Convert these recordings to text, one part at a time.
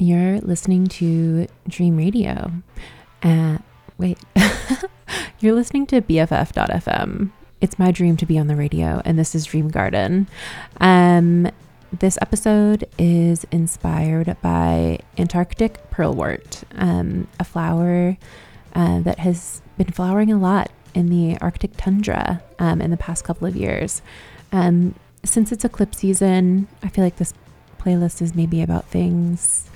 You're listening to Dream Radio. Uh, wait, you're listening to BFF.fm. It's my dream to be on the radio, and this is Dream Garden. Um, this episode is inspired by Antarctic pearlwort, um, a flower uh, that has been flowering a lot in the Arctic tundra um, in the past couple of years. Um, since it's eclipse season, I feel like this playlist is maybe about things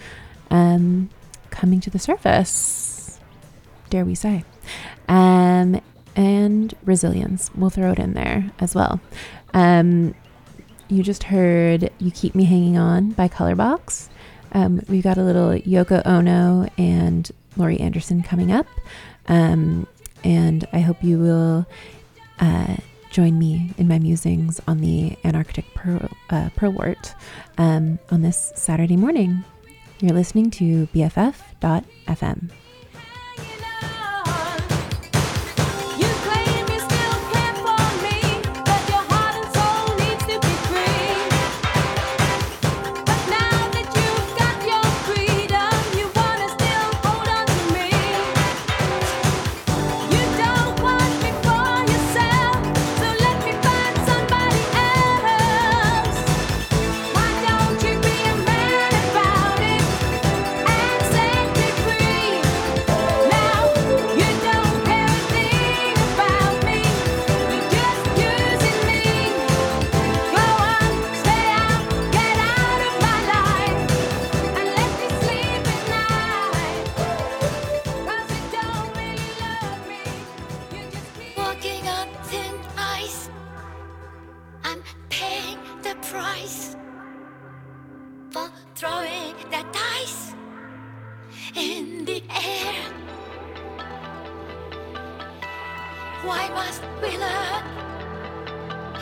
um, coming to the surface, dare we say. Um, and resilience, we'll throw it in there as well. Um, you just heard You Keep Me Hanging On by Colourbox. Um, we've got a little Yoko Ono and Laurie Anderson coming up. Um, and I hope you will uh, join me in my musings on the Antarctic pearl, uh, um, on this Saturday morning. You're listening to BFF.fm. I'm paying the price for throwing the dice in the air. Why must we learn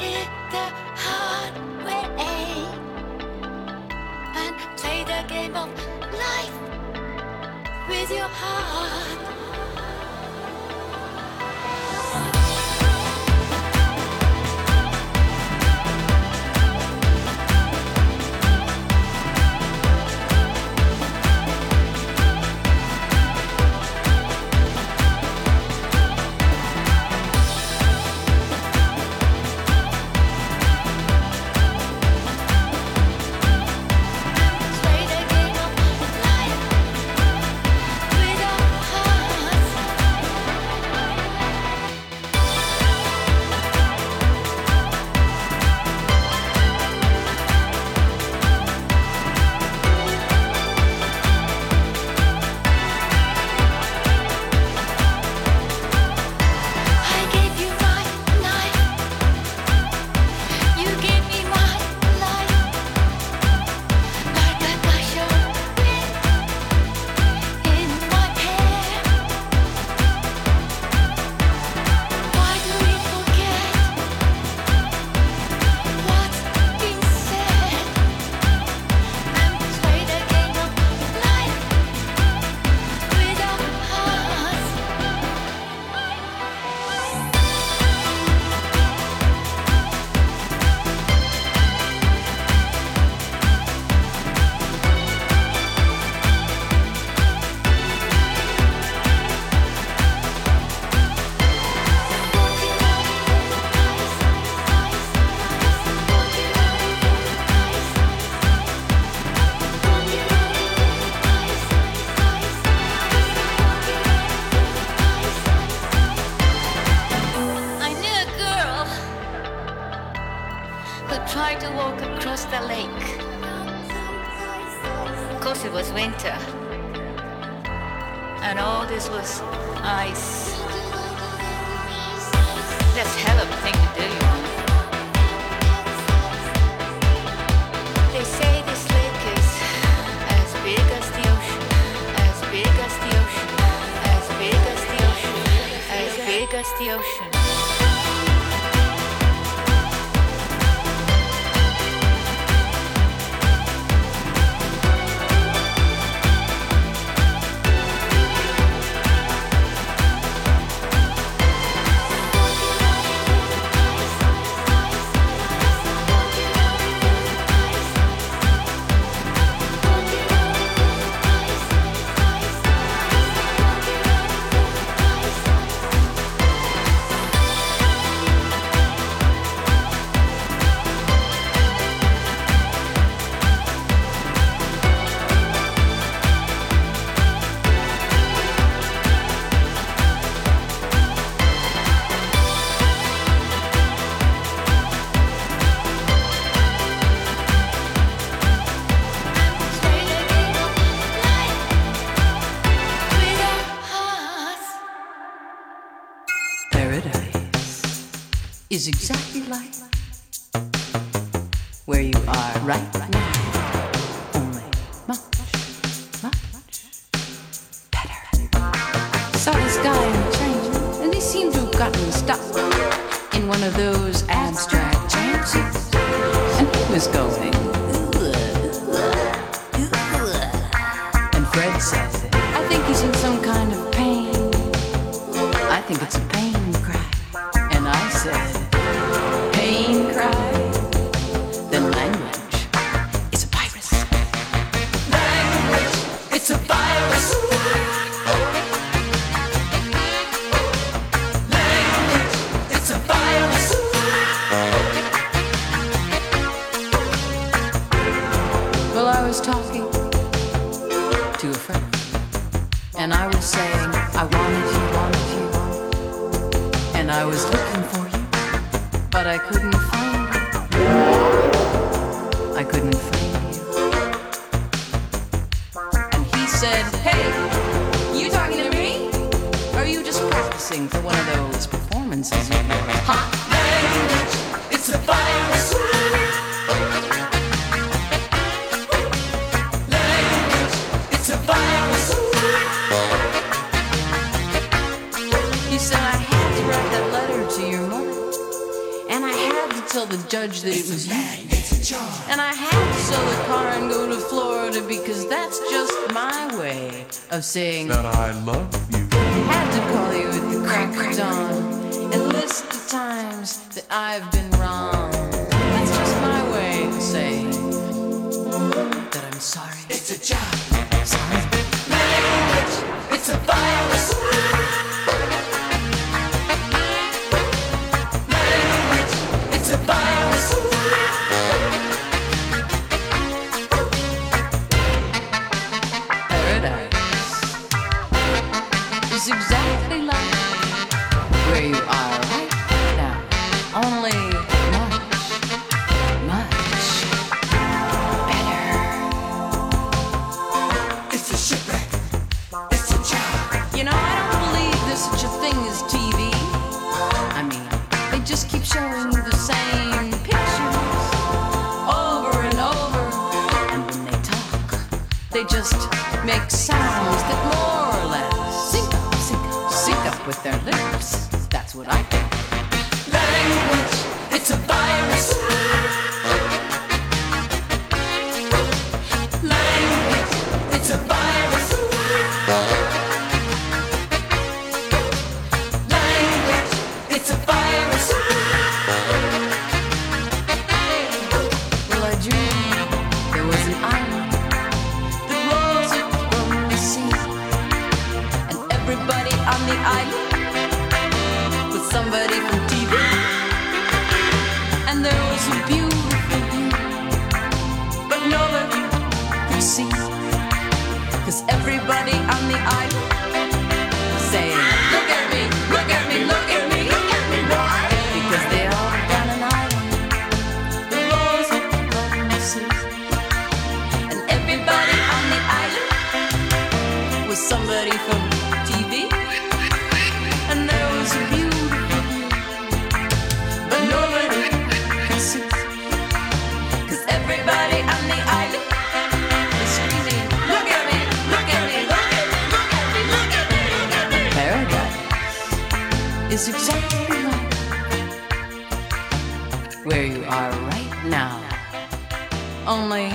it the hard way and play the game of life with your heart? is exactly like where you are right now, only much, much better. Saw this guy in the train, and he seemed to have gotten stuck in one of those abstract chances, and he was going. I think he's in some kind of pain. I think it's of seeing that I love are right now. Only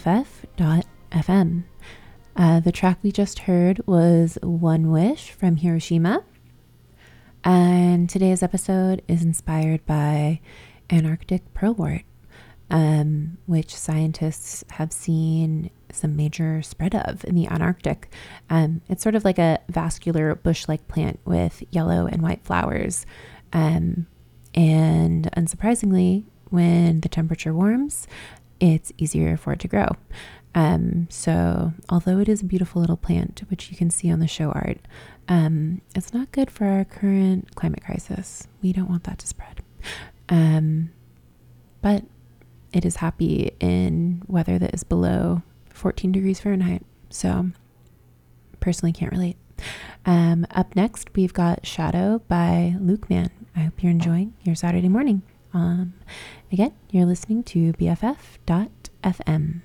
BFF.fm. Uh, the track we just heard was One Wish from Hiroshima. And today's episode is inspired by Antarctic pearlwort, um, which scientists have seen some major spread of in the Antarctic. Um, it's sort of like a vascular bush like plant with yellow and white flowers. Um, and unsurprisingly, when the temperature warms, it's easier for it to grow. Um, so, although it is a beautiful little plant, which you can see on the show art, um, it's not good for our current climate crisis. We don't want that to spread. Um, but it is happy in weather that is below 14 degrees Fahrenheit. So, personally, can't relate. Um, up next, we've got Shadowww by Louke Man. I hope you're enjoying your Saturday morning. Um, again, you're listening to BFF.fm.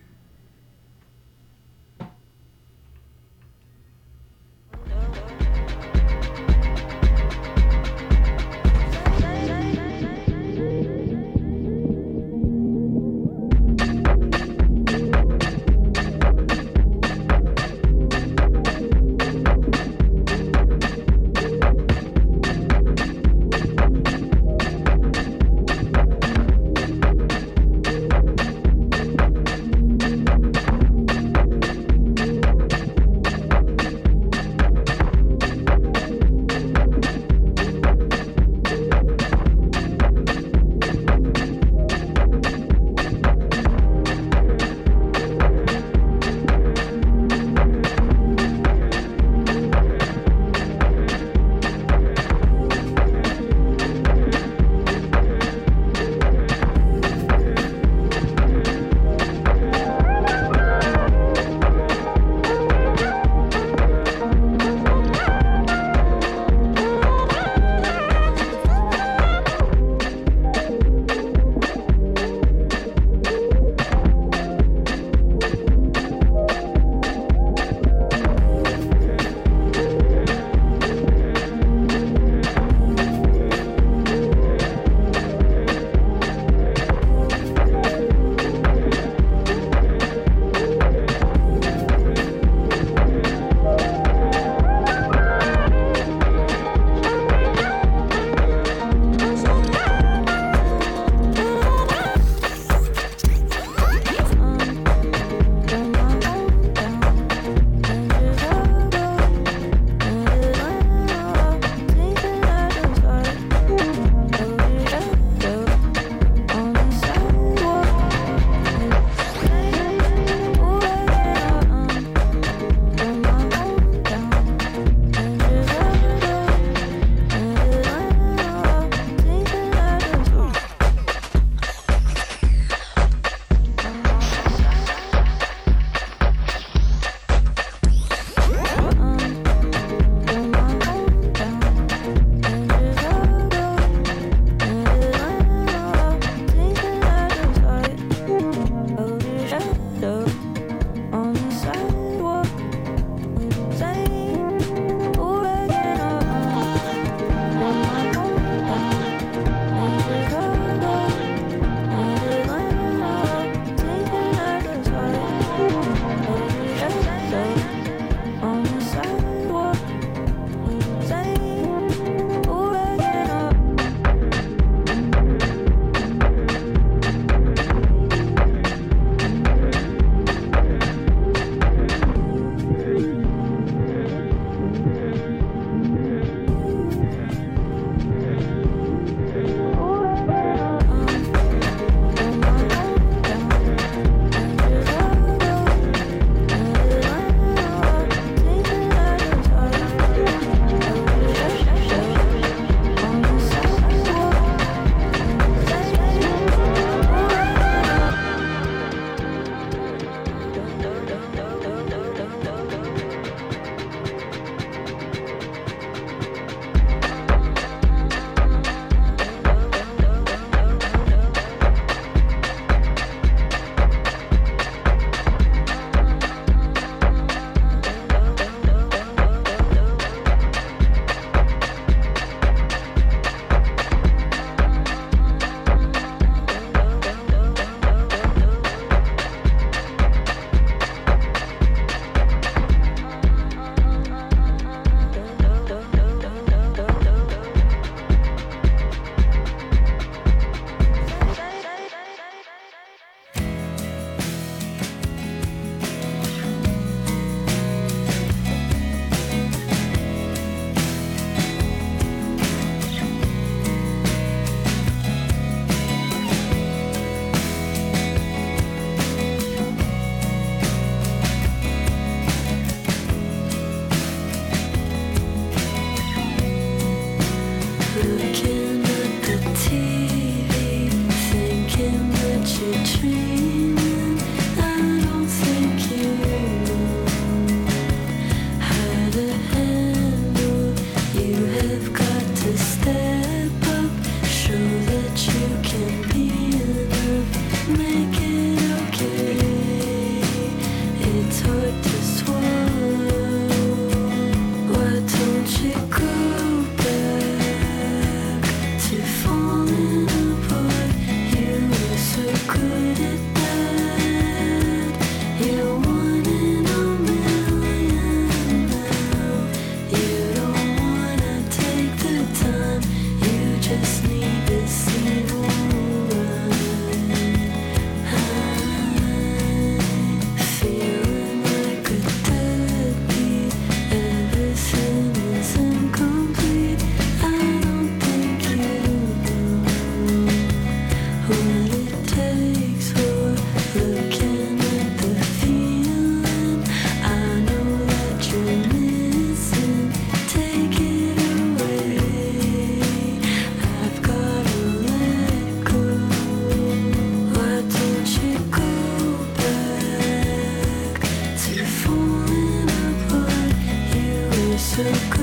couldn't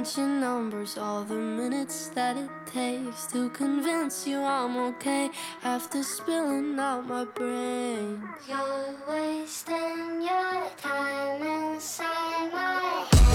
crunching numbers, all the minutes that it takes to convince you I'm okay after spilling out my brain. You're wasting your time inside my head.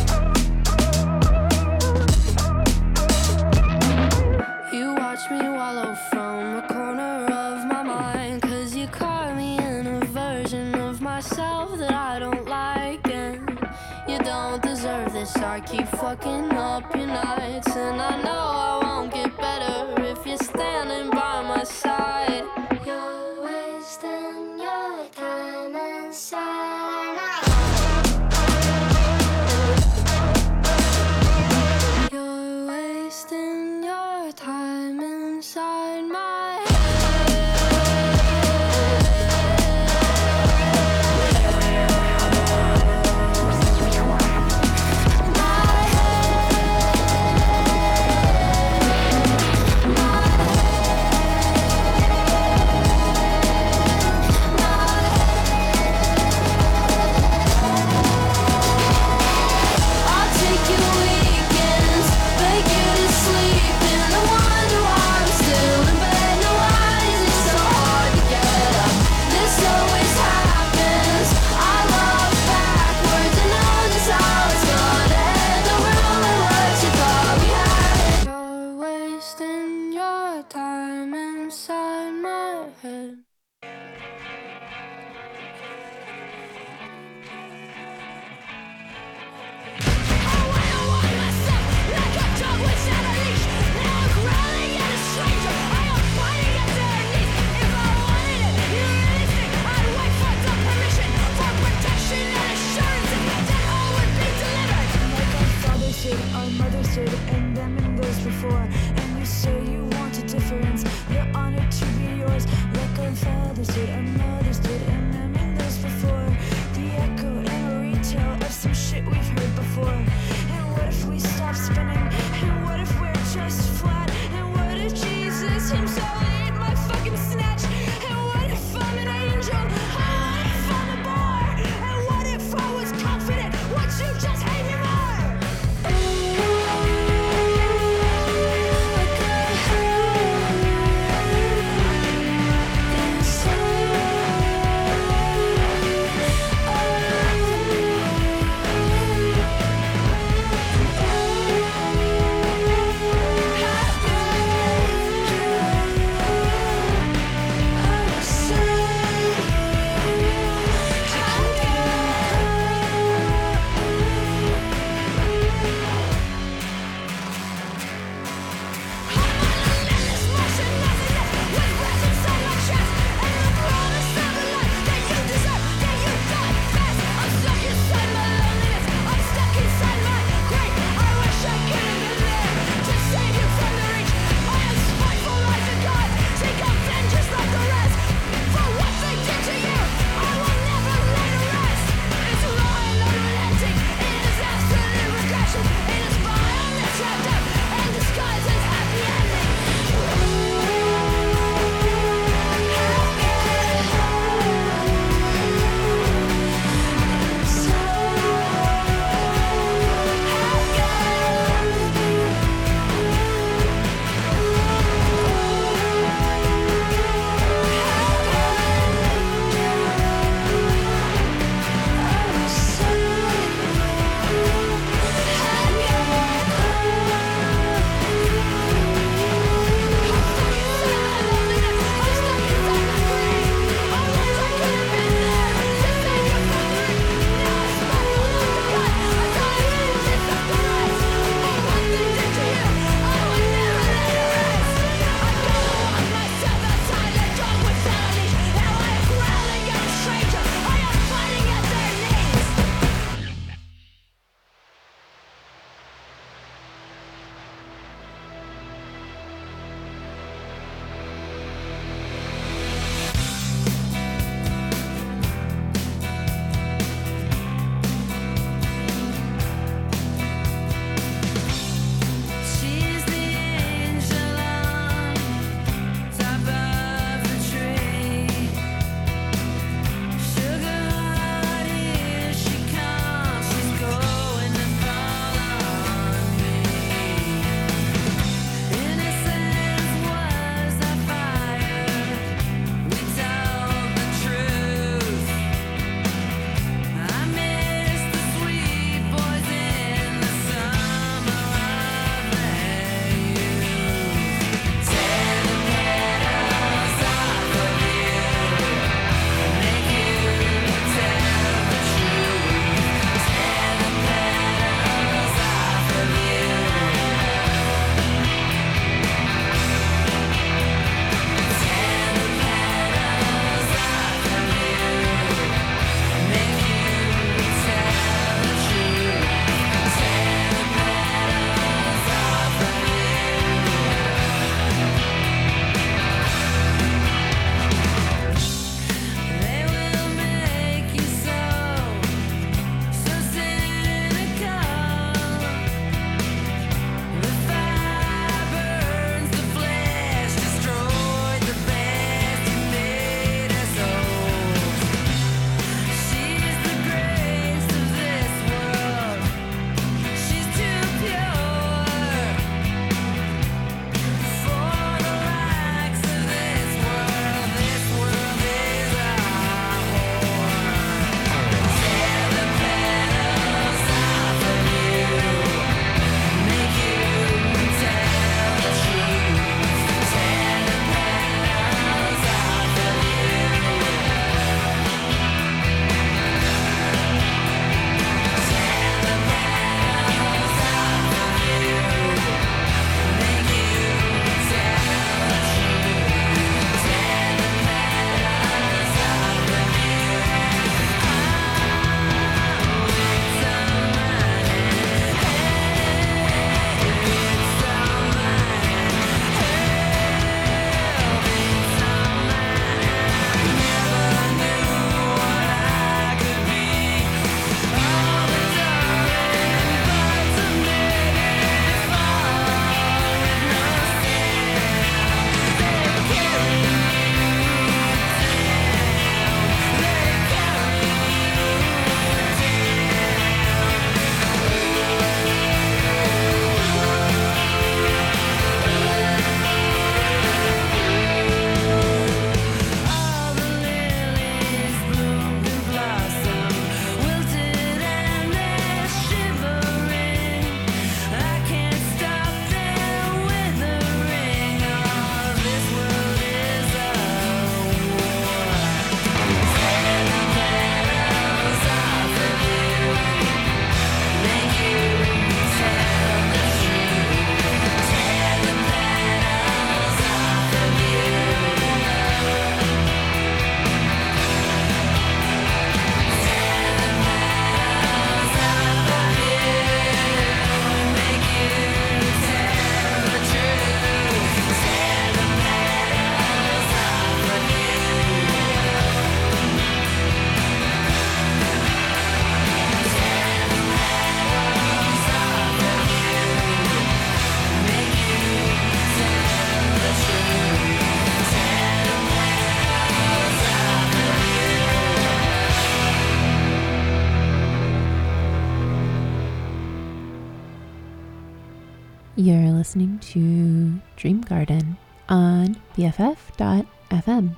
You're listening to Dream Garden on BFF.fm.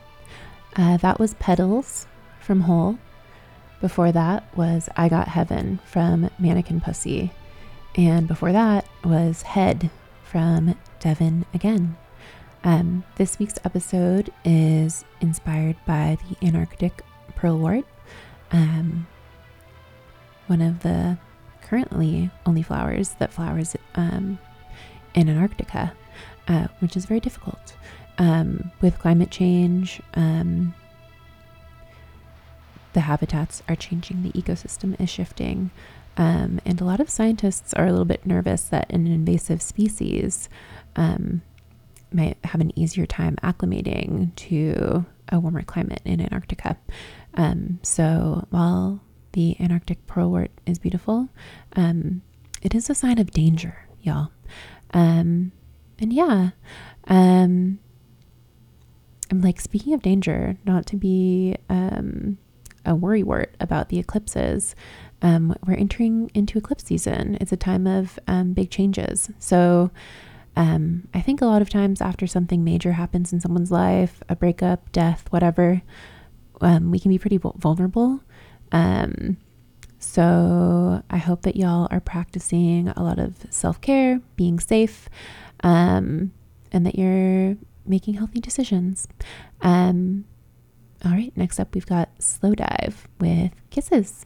Uh, that was Petals from Hole. Before that was I Got Heaven from Mannequin Pussy. And before that was Head from Devon Again. Um, this week's episode is inspired by the Antarctic pearlwort, um, one of the currently only flowers that flowers um, in Antarctica, uh, which is very difficult. Um, with climate change, um, the habitats are changing, the ecosystem is shifting, um, and a lot of scientists are a little bit nervous that an invasive species um, might have an easier time acclimating to a warmer climate in Antarctica. Um, so while the Antarctic pearlwort is beautiful, um, it is a sign of danger, y'all. Um, and yeah, um, I'm like speaking of danger, not to be um, a worrywart about the eclipses. Um, we're entering into eclipse season. It's a time of um, big changes. So um, I think a lot of times after something major happens in someone's life, a breakup, death, whatever, um, we can be pretty vulnerable. Um, so I hope that y'all are practicing a lot of self care, being safe, um, and that you're making healthy decisions. Um, all right, next up, we've got Slowdive with Kisses.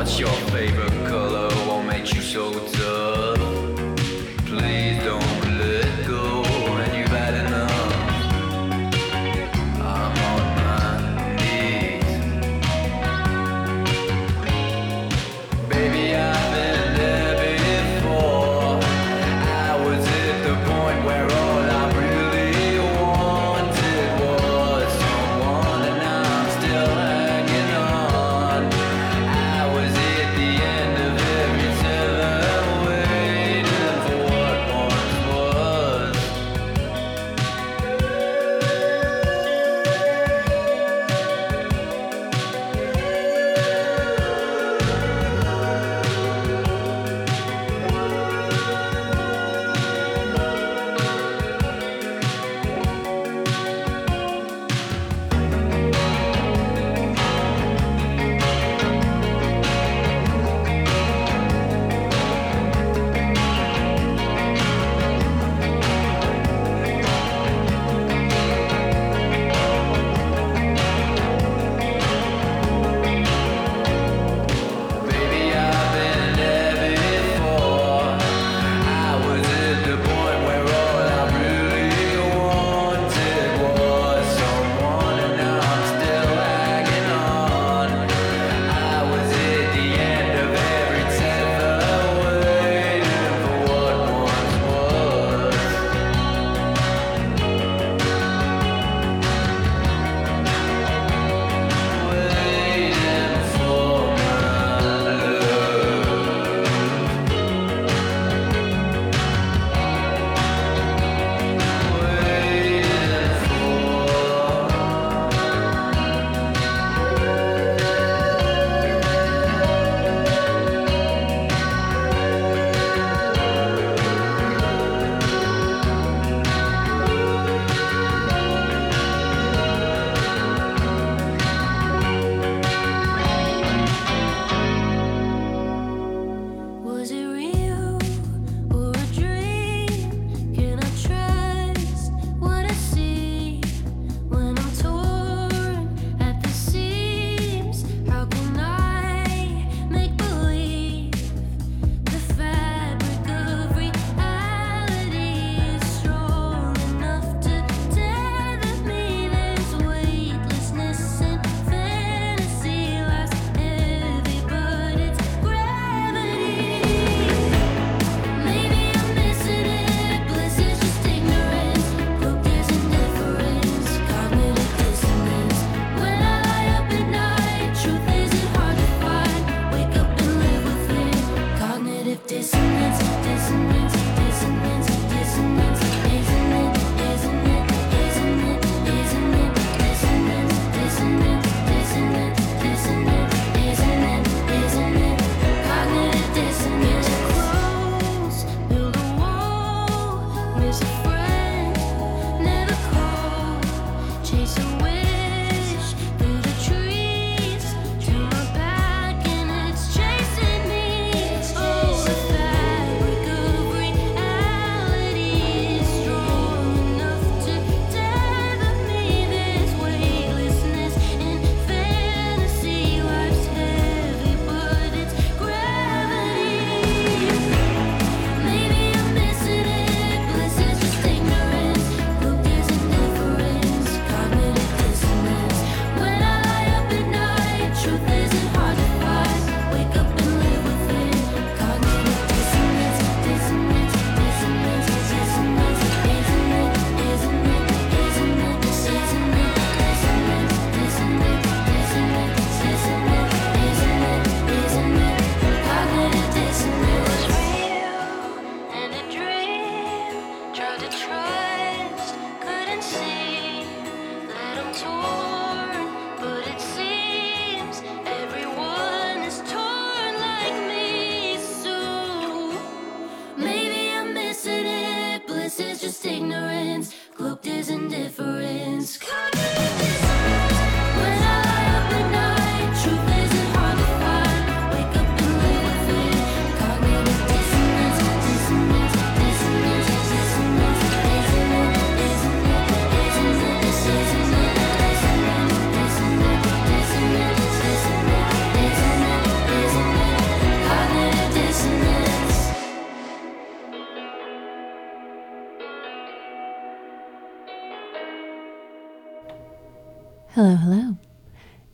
What's your favorite color? What makes you so tough?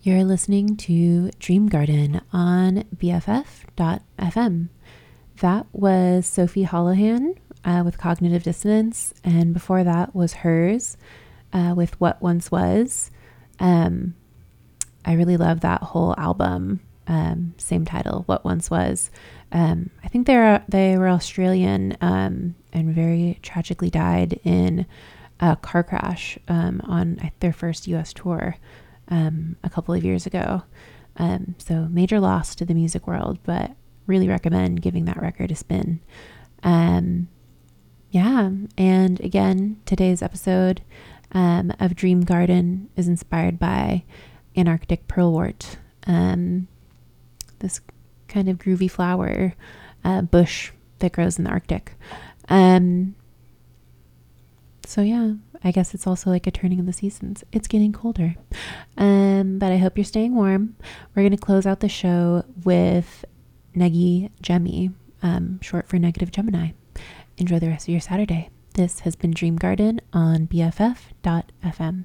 You're listening to Dream Garden on BFF.fm. That was Sophie Holohan uh, with Cognitive Dissonance, and before that was Her's uh, with What Once Was. Um, I really love that whole album. Um, same title, What Once Was. Um, I think they're they were Australian um, and very tragically died in a car crash um, on their first U.S. tour um, a couple of years ago. Um, so major loss to the music world, but really recommend giving that record a spin. Um, yeah, and again, today's episode um, of Dream Garden is inspired by Antarctic pearlwort. Um, this kind of groovy flower uh, bush that grows in the Arctic. Um, so yeah, I guess it's also like a turning of the seasons. It's getting colder. Um, but I hope you're staying warm. We're going to close out the show with Negi Gemi, um, short for Negative Gemini. Enjoy the rest of your Saturday. This has been Dream Garden on BFF.fm.